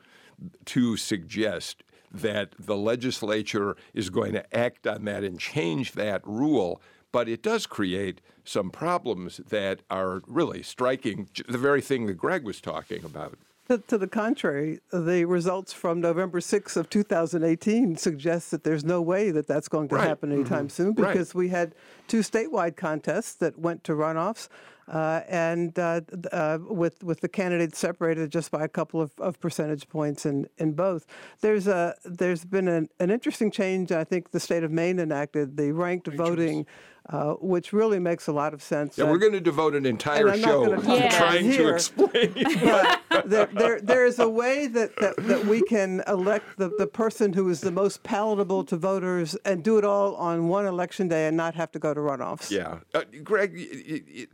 to suggest that the legislature is going to act on that and change that rule, but it does create some problems that are really striking, the very thing that Greg was talking about. To, the contrary, the results from November 6th of 2018 suggest that there's no way that that's going to Right. happen anytime Mhm. soon Right. because we had two statewide contests that went to runoffs. Uh, and uh, uh, with with the candidates separated just by a couple of, of percentage points in, in both, there's a there's been an, an interesting change. I think the state of Maine enacted the ranked voting, uh, which really makes a lot of sense. Yeah, And- we're going to devote an entire show to it trying to here. explain. but there, there, there is a way that, that, that we can elect the, the person who is the most palatable to voters and do it all on one election day and not have to go to runoffs. Yeah, uh, Greg,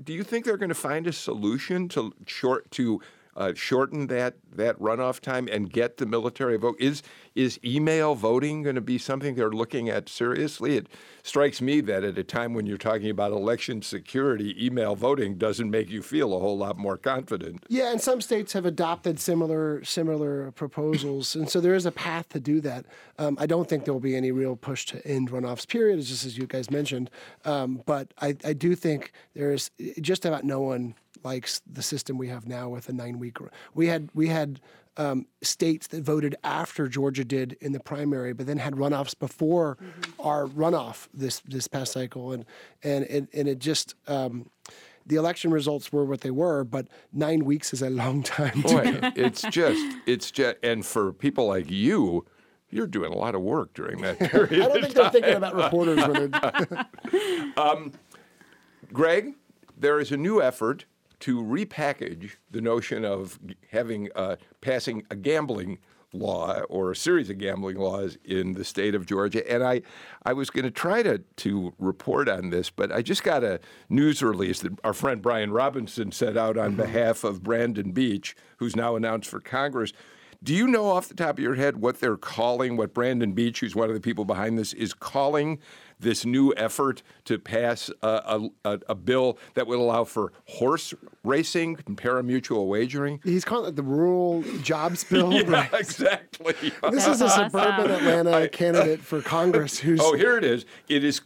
do you think they're going to find a solution to short to uh, shorten that that runoff time and get the military vote? Is is email voting going to be something they're looking at seriously? It strikes me that at a time when you're talking about election security, email voting doesn't make you feel a whole lot more confident. Yeah, and some states have adopted similar similar proposals, and so there is a path to do that. Um, I don't think there will be any real push to end runoffs. Period, just as you guys mentioned. Um, but I, I do think there is just about no one likes the system we have now with a nine week. We had we had um, states that voted after Georgia did in the primary, but then had runoffs before our runoff this this past cycle, and and and, and it just. Um, the election results were what they were, but nine weeks is a long time. Boy, it's just it's just and for people like you. You're doing a lot of work during that period. I don't think they're thinking about reporters when they're. um, Greg, there is a new effort to repackage the notion of having uh, passing a gambling law or a series of gambling laws in the state of Georgia. And I, I was going to try to to report on this, but I just got a news release that our friend Brian Robinson sent out on behalf of Brandon Beach, who's now announced for Congress. Do you know off the top of your head what they're calling, what Brandon Beach, who's one of the people behind this, is calling this new effort to pass a, a, a bill that would allow for horse racing and parimutuel wagering? He's calling it the Rural Jobs Bill. yeah, exactly. This is a suburban Atlanta candidate for Congress who's. Oh, here it is. It is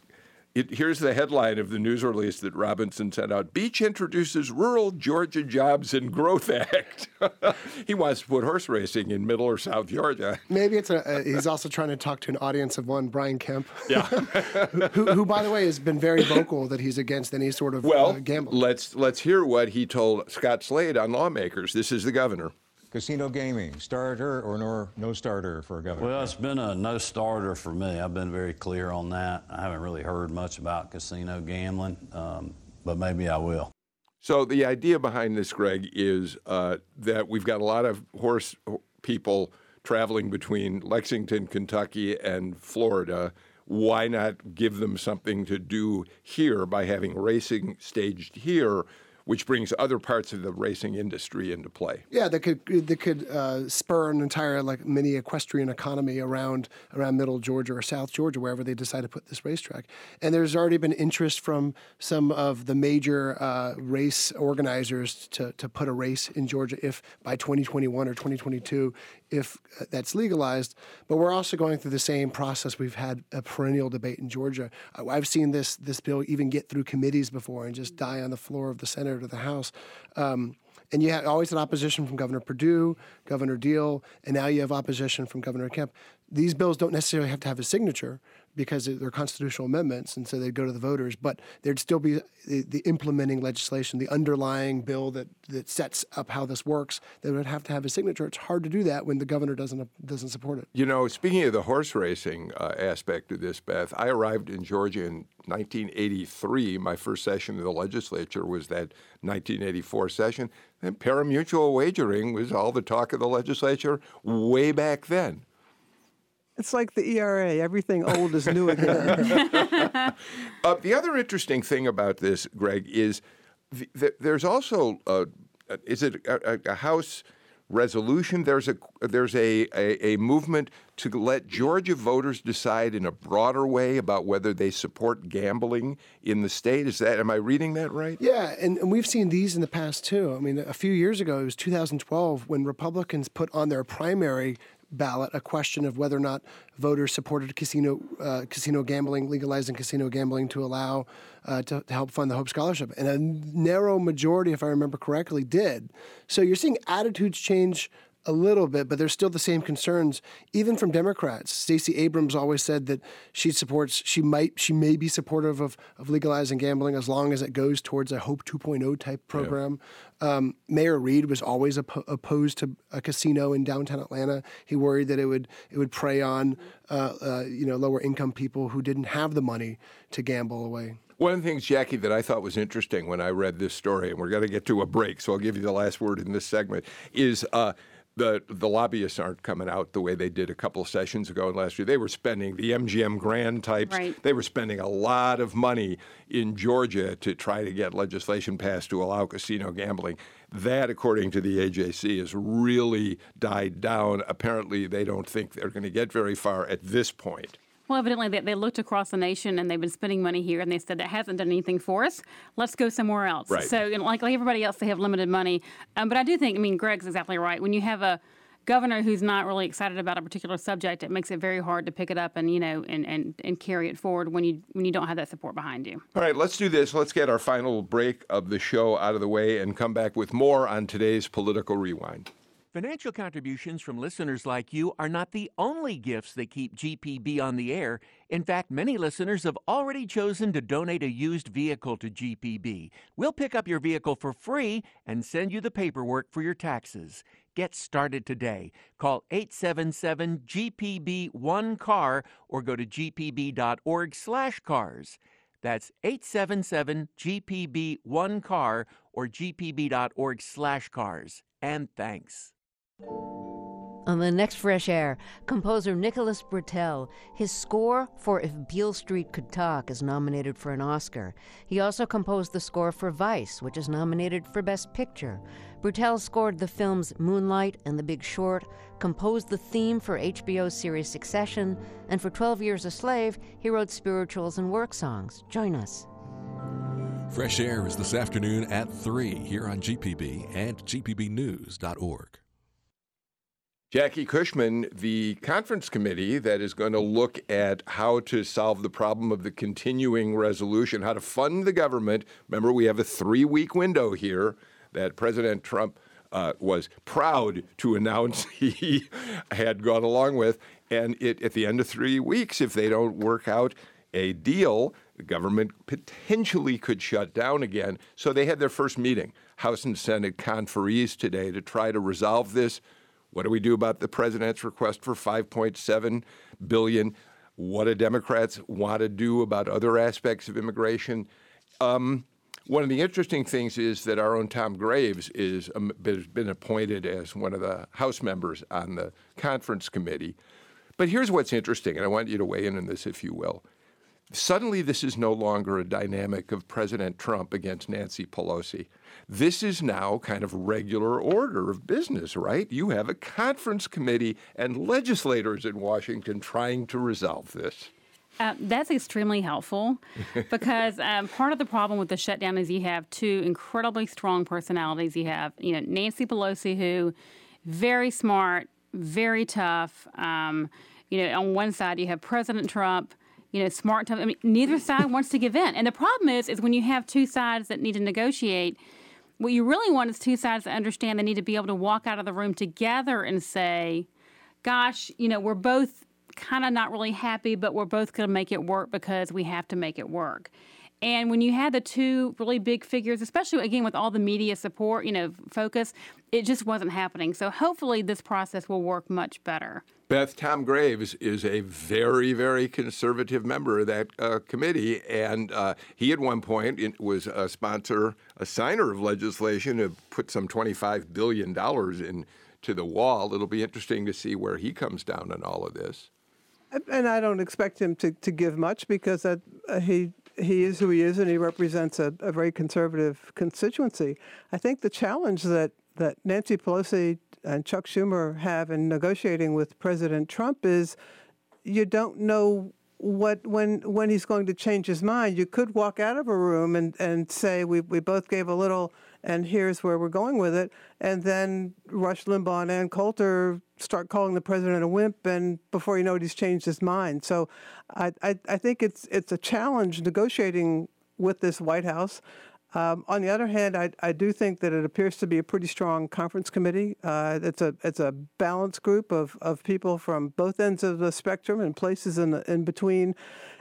it, here's the headline of the news release that Robinson sent out. Beach introduces Rural Georgia Jobs and Growth Act. he wants to put horse racing in middle or south Georgia. Maybe it's a, he's also trying to talk to an audience of one, Brian Kemp. Yeah. who, who, by the way, has been very vocal that he's against any sort of well, uh, gambling. Let's, let's hear what he told Scott Slade on lawmakers. This is the governor casino gaming, starter or no, no starter for a governor? Well, it's been a no starter for me. I've been very clear on that. I haven't really heard much about casino gambling, um, but maybe I will. So the idea behind this, Greg, is uh, that we've got a lot of horse people traveling between Lexington, Kentucky, and Florida. Why not give them something to do here by having racing staged here? Which brings other parts of the racing industry into play. Yeah, that could that could uh, spur an entire like mini equestrian economy around around Middle Georgia or South Georgia, wherever they decide to put this racetrack. And there's already been interest from some of the major uh, race organizers to to put a race in Georgia if by 2021 or 2022 if uh, that's legalized. But we're also going through the same process. We've had a perennial debate in Georgia. I've seen this this bill even get through committees before and just die on the floor of the Senate or the House. Um, and you had always had opposition from Governor Perdue, Governor Deal, and now you have opposition from Governor Kemp. These bills don't necessarily have to have a signature, because they're constitutional amendments, and so they'd go to the voters. But there'd still be the, the, implementing legislation, the underlying bill that, that sets up how this works. They would have to have a signature. It's hard to do that when the governor doesn't doesn't support it. You know, speaking of the horse racing uh, aspect of this, Beth, I arrived in Georgia in 1983. My first session of the legislature was that 1984 session. And parimutuel wagering was all the talk of the legislature way back then. It's like the ERA. Everything old is new again. uh, the other interesting thing about this, Greg, is th- th- there's also uh, is it a, a, House resolution? There's a there's a, a, a movement to let Georgia voters decide in a broader way about whether they support gambling in the state. Is that am I reading that right? Yeah, and, and we've seen these in the past too. I mean, a few years ago, it was 2012 when Republicans put on their primary ballot a question of whether or not voters supported casino uh, casino gambling, legalizing casino gambling to allow uh, to, to, help fund the Hope Scholarship, and a narrow majority, if I remember correctly, did. So you're seeing attitudes change a little bit, but there's still the same concerns, even from Democrats. Stacey Abrams always said that she supports, she might, she may be supportive of, of legalizing gambling as long as it goes towards a Hope 2.0 type program. Yeah. Um, Mayor Reed was always op- opposed to a casino in downtown Atlanta. He worried that it would it would prey on uh, uh, you know lower income people who didn't have the money to gamble away. One of the things, Jackie, that I thought was interesting when I read this story, and we're going to get to a break, so I'll give you the last word in this segment, is uh, the the lobbyists aren't coming out the way they did a couple of sessions ago and last year. They were spending the MGM Grand types. Right. They were spending a lot of money in Georgia to try to get legislation passed to allow casino gambling. That, according to the AJC, has really died down. Apparently, they don't think they're going to get very far at this point. Well, evidently they, they looked across the nation and they've been spending money here, and they said that hasn't done anything for us. Let's go somewhere else. Right. So, you know, like, like everybody else, they have limited money. Um, but I do think, I mean, Greg's exactly right. When you have a governor who's not really excited about a particular subject, it makes it very hard to pick it up and you know and, and, and carry it forward when you when you don't have that support behind you. All right, let's do this. Let's get our final break of the show out of the way and come back with more on today's political rewind. Financial contributions from listeners like you are not the only gifts that keep GPB on the air. In fact, many listeners have already chosen to donate a used vehicle to GPB. We'll pick up your vehicle for free and send you the paperwork for your taxes. Get started today. Call 877 GPB 1 car or go to gpb.org/cars. That's 877 GPB 1 car or gpb.org/cars. And thanks. On the next Fresh Air, composer Nicholas Britell. His score for If Beale Street Could Talk is nominated for an Oscar. He also composed the score for Vice, which is nominated for Best Picture. Britell scored the films Moonlight and The Big Short, composed the theme for HBO's series Succession, and for 12 Years a Slave, he wrote spirituals and work songs. Join us. Fresh Air is this afternoon at 3 here on GPB and GPBnews.org. Jackie Cushman, the conference committee that is going to look at how to solve the problem of the continuing resolution, how to fund the government. Remember, we have a three week window here that President Trump uh, was proud to announce he had gone along with. And it, at the end of three weeks, if they don't work out a deal, the government potentially could shut down again. So they had their first meeting, House and Senate conferees today, to try to resolve this. What do we do about the president's request for 5.7 billion? What do Democrats want to do about other aspects of immigration? Um, one of the interesting things is that our own Tom Graves is um, has been appointed as one of the House members on the conference committee. But here's what's interesting, and I want you to weigh in on this, if you will. Suddenly, this is no longer a dynamic of President Trump against Nancy Pelosi. This is now kind of regular order of business, right? You have a conference committee and legislators in Washington trying to resolve this. Uh, that's extremely helpful because um, part of the problem with the shutdown is you have two incredibly strong personalities. You have, you know, Nancy Pelosi, who very smart, very tough. Um, you know, on one side you have President Trump, you know, smart. Tough. I mean, neither side wants to give in, and the problem is, is when you have two sides that need to negotiate what you really want is two sides that understand they need to be able to walk out of the room together and say, gosh, you know, we're both kind of not really happy, but we're both going to make it work because we have to make it work. And when you had the two really big figures, especially again with all the media support, you know, focus, it just wasn't happening. So hopefully this process will work much better. Beth, Tom Graves is a very, very conservative member of that uh, committee, and uh, he at one point was a sponsor, a signer of legislation to put some $25 billion into the wall. It'll be interesting to see where he comes down on all of this. And I don't expect him to, to give much because that, uh, he he is who he is, and he represents a, a very conservative constituency. I think the challenge that that Nancy Pelosi and Chuck Schumer have in negotiating with President Trump is you don't know what when when he's going to change his mind. You could walk out of a room and, and say we we both gave a little and here's where we're going with it, and then Rush Limbaugh and Ann Coulter start calling the president a wimp, and before you know it, he's changed his mind. So, I I, I think it's it's a challenge negotiating with this White House. Um, on the other hand, I, I, do think that it appears to be a pretty strong conference committee. Uh, it's a it's a balanced group of, of people from both ends of the spectrum and places in the, in between,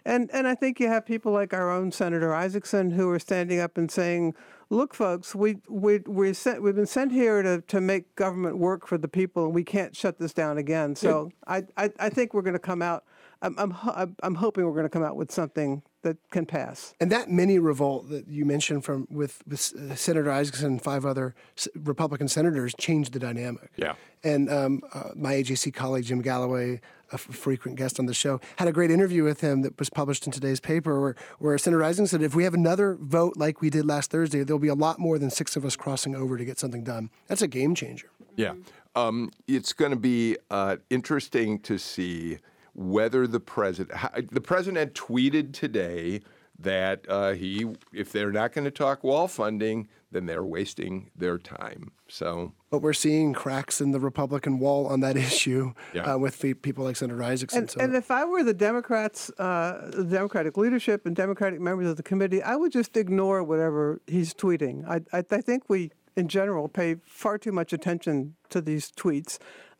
and and I think you have people like our own Senator Isakson who are standing up and saying, "Look, folks, we we we sent, we've been sent here to, to make government work for the people, and we can't shut this down again." So I, I, I think we're going to come out. I'm, I'm, I'm hoping we're going to come out with something that can pass. And that mini revolt that you mentioned from with, with uh, Senator Isakson and five other Republican senators changed the dynamic. Yeah. And um, uh, my AJC colleague Jim Galloway, a f- frequent guest on the show, had a great interview with him that was published in today's paper, where, where Senator Isakson said, "If we have another vote like we did last Thursday, there'll be a lot more than six of us crossing over to get something done." That's a game changer. Yeah. Um, it's going to be uh, interesting to see whether the president the president tweeted today that uh, he if they're not going to talk wall funding then they're wasting their time so but we're seeing cracks in the republican wall on that issue yeah. uh, with people like senator isakson and, so. and if i were the democrats uh, the democratic leadership and democratic members of the committee i would just ignore whatever he's tweeting i, I, I think we in general pay far too much attention to these tweets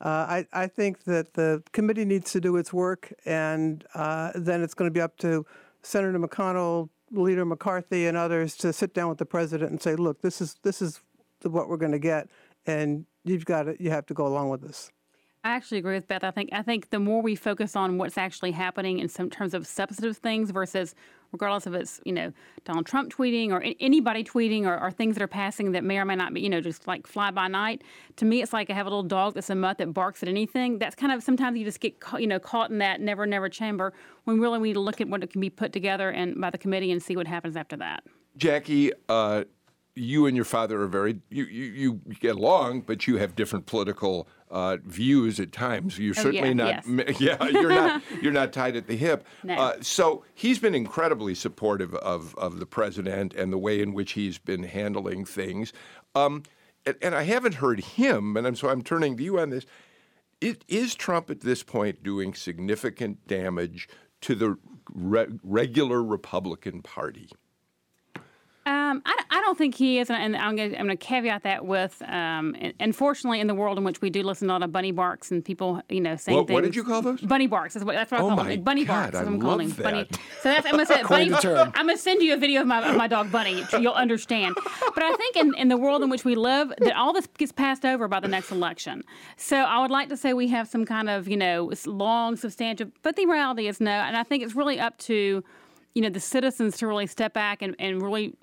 I, I, think that the committee needs to do its work, and uh, then it's going to be up to Senator McConnell, Leader McCarthy, and others to sit down with the president and say, "Look, this is this is what we're going to get, and you've got to, you have to go along with this." I actually agree with Beth. I think I think the more we focus on what's actually happening in some terms of substantive things versus regardless of it's you know Donald Trump tweeting or anybody tweeting or, or, things that are passing that may or may not be you know just like fly by night. To me, it's like I have a little dog that's a mutt that barks at anything. That's kind of sometimes you just get caught, you know caught in that never never chamber when really we need to look at what can be put together and by the committee and see what happens after that. Jackie, uh, you and your father are very you, you, you get along, but you have different political uh, views at times. You're oh, certainly yeah, not. Yes. Yeah, you're not. You're not tied at the hip. No. Uh, so he's been incredibly supportive of of the president and the way in which he's been handling things. Um, and, and, I haven't heard him, and I'm, so I'm turning to you on this. It, is Trump at this point doing significant damage to the re- regular Republican Party? Um, I, I, don't think he is, and I'm going to caveat that with, um, unfortunately, in the world in which we do listen to a lot of bunny barks and people, you know, saying what, things. What did you call those? Bunny barks. That's what, that's what oh I call my them. Bunny God, barks. I what I'm calling that. bunny. So that's I'm going to say bunny. I'm going to send you a video of my, of my dog Bunny. You'll understand. But I think in, in the world in which we live, that all this gets passed over by the next election. So I would like to say we have some kind of, you know, long, substantial. But the reality is no, and I think it's really up to you know the citizens to really step back and, and really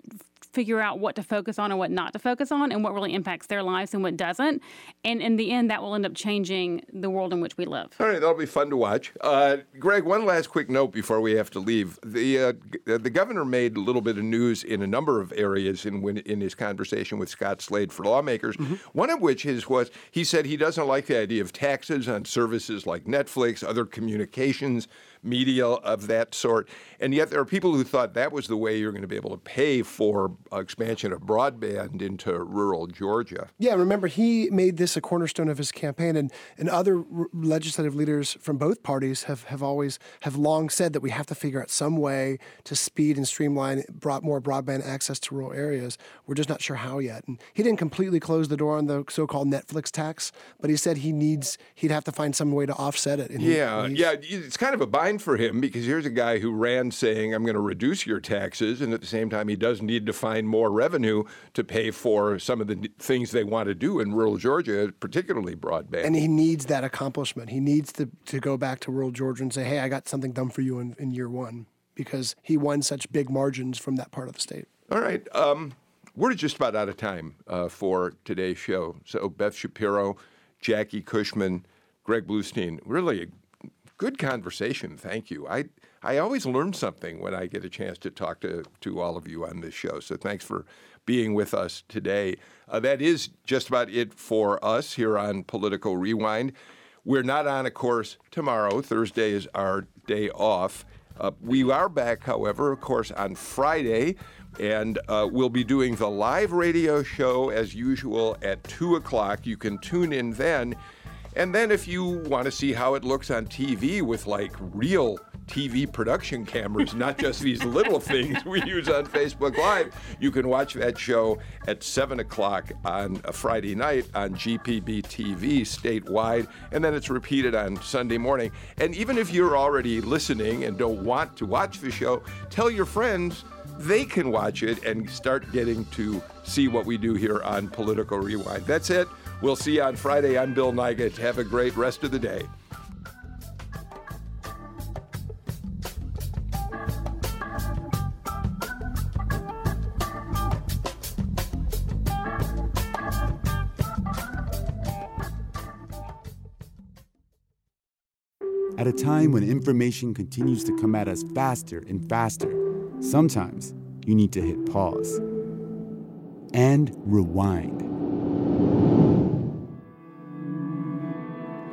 figure out what to focus on and what not to focus on and what really impacts their lives and what doesn't. And in the end, that will end up changing the world in which we live. All right, that'll be fun to watch. Uh, Greg, one last quick note before we have to leave. The uh, the governor made a little bit of news in a number of areas in when, in his conversation with Scott Slade for lawmakers. Mm-hmm. One of which is was he said he doesn't like the idea of taxes on services like Netflix, other communications media of that sort. And yet there are people who thought that was the way you're going to be able to pay for uh, expansion of broadband into rural Georgia. Yeah, remember, he made this a cornerstone of his campaign, and, and other r- legislative leaders from both parties have, have always, have long said that we have to figure out some way to speed and streamline brought more broadband access to rural areas. We're just not sure how yet. And he didn't completely close the door on the so-called Netflix tax, but he said he needs, he'd have to find some way to offset it. Yeah, he, yeah, it's kind of a bind for him because here's a guy who ran saying, I'm going to reduce your taxes. And at the same time, he does need to find more revenue to pay for some of the things they want to do in rural Georgia, particularly broadband. And he needs that accomplishment. He needs to, to go back to rural Georgia and say, hey, I got something done for you in, in year one because he won such big margins from that part of the state. All right. Um, we're just about out of time uh, for today's show. So, Beth Schapiro, Jackie Cushman, Greg Bluestein, really good conversation. Thank you. I I always learn something when I get a chance to talk to to all of you on this show. So thanks for being with us today. Uh, that is just about it for us here on Political Rewind. We're not on, of course, tomorrow. Thursday is our day off. Uh, we are back, however, of course, on Friday, and uh, we'll be doing the live radio show as usual at 2 o'clock. You can tune in then. And then if you want to see how it looks on TV with like real TV production cameras, not just these little things we use on Facebook Live, you can watch that show at 7 o'clock on a Friday night on GPB TV statewide, and then it's repeated on Sunday morning. And even if you're already listening and don't want to watch the show, tell your friends they can watch it and start getting to see what we do here on Political Rewind. That's it. We'll see you on Friday. I'm Bill Nigut. Have a great rest of the day. At a time when information continues to come at us faster and faster, sometimes you need to hit pause and rewind.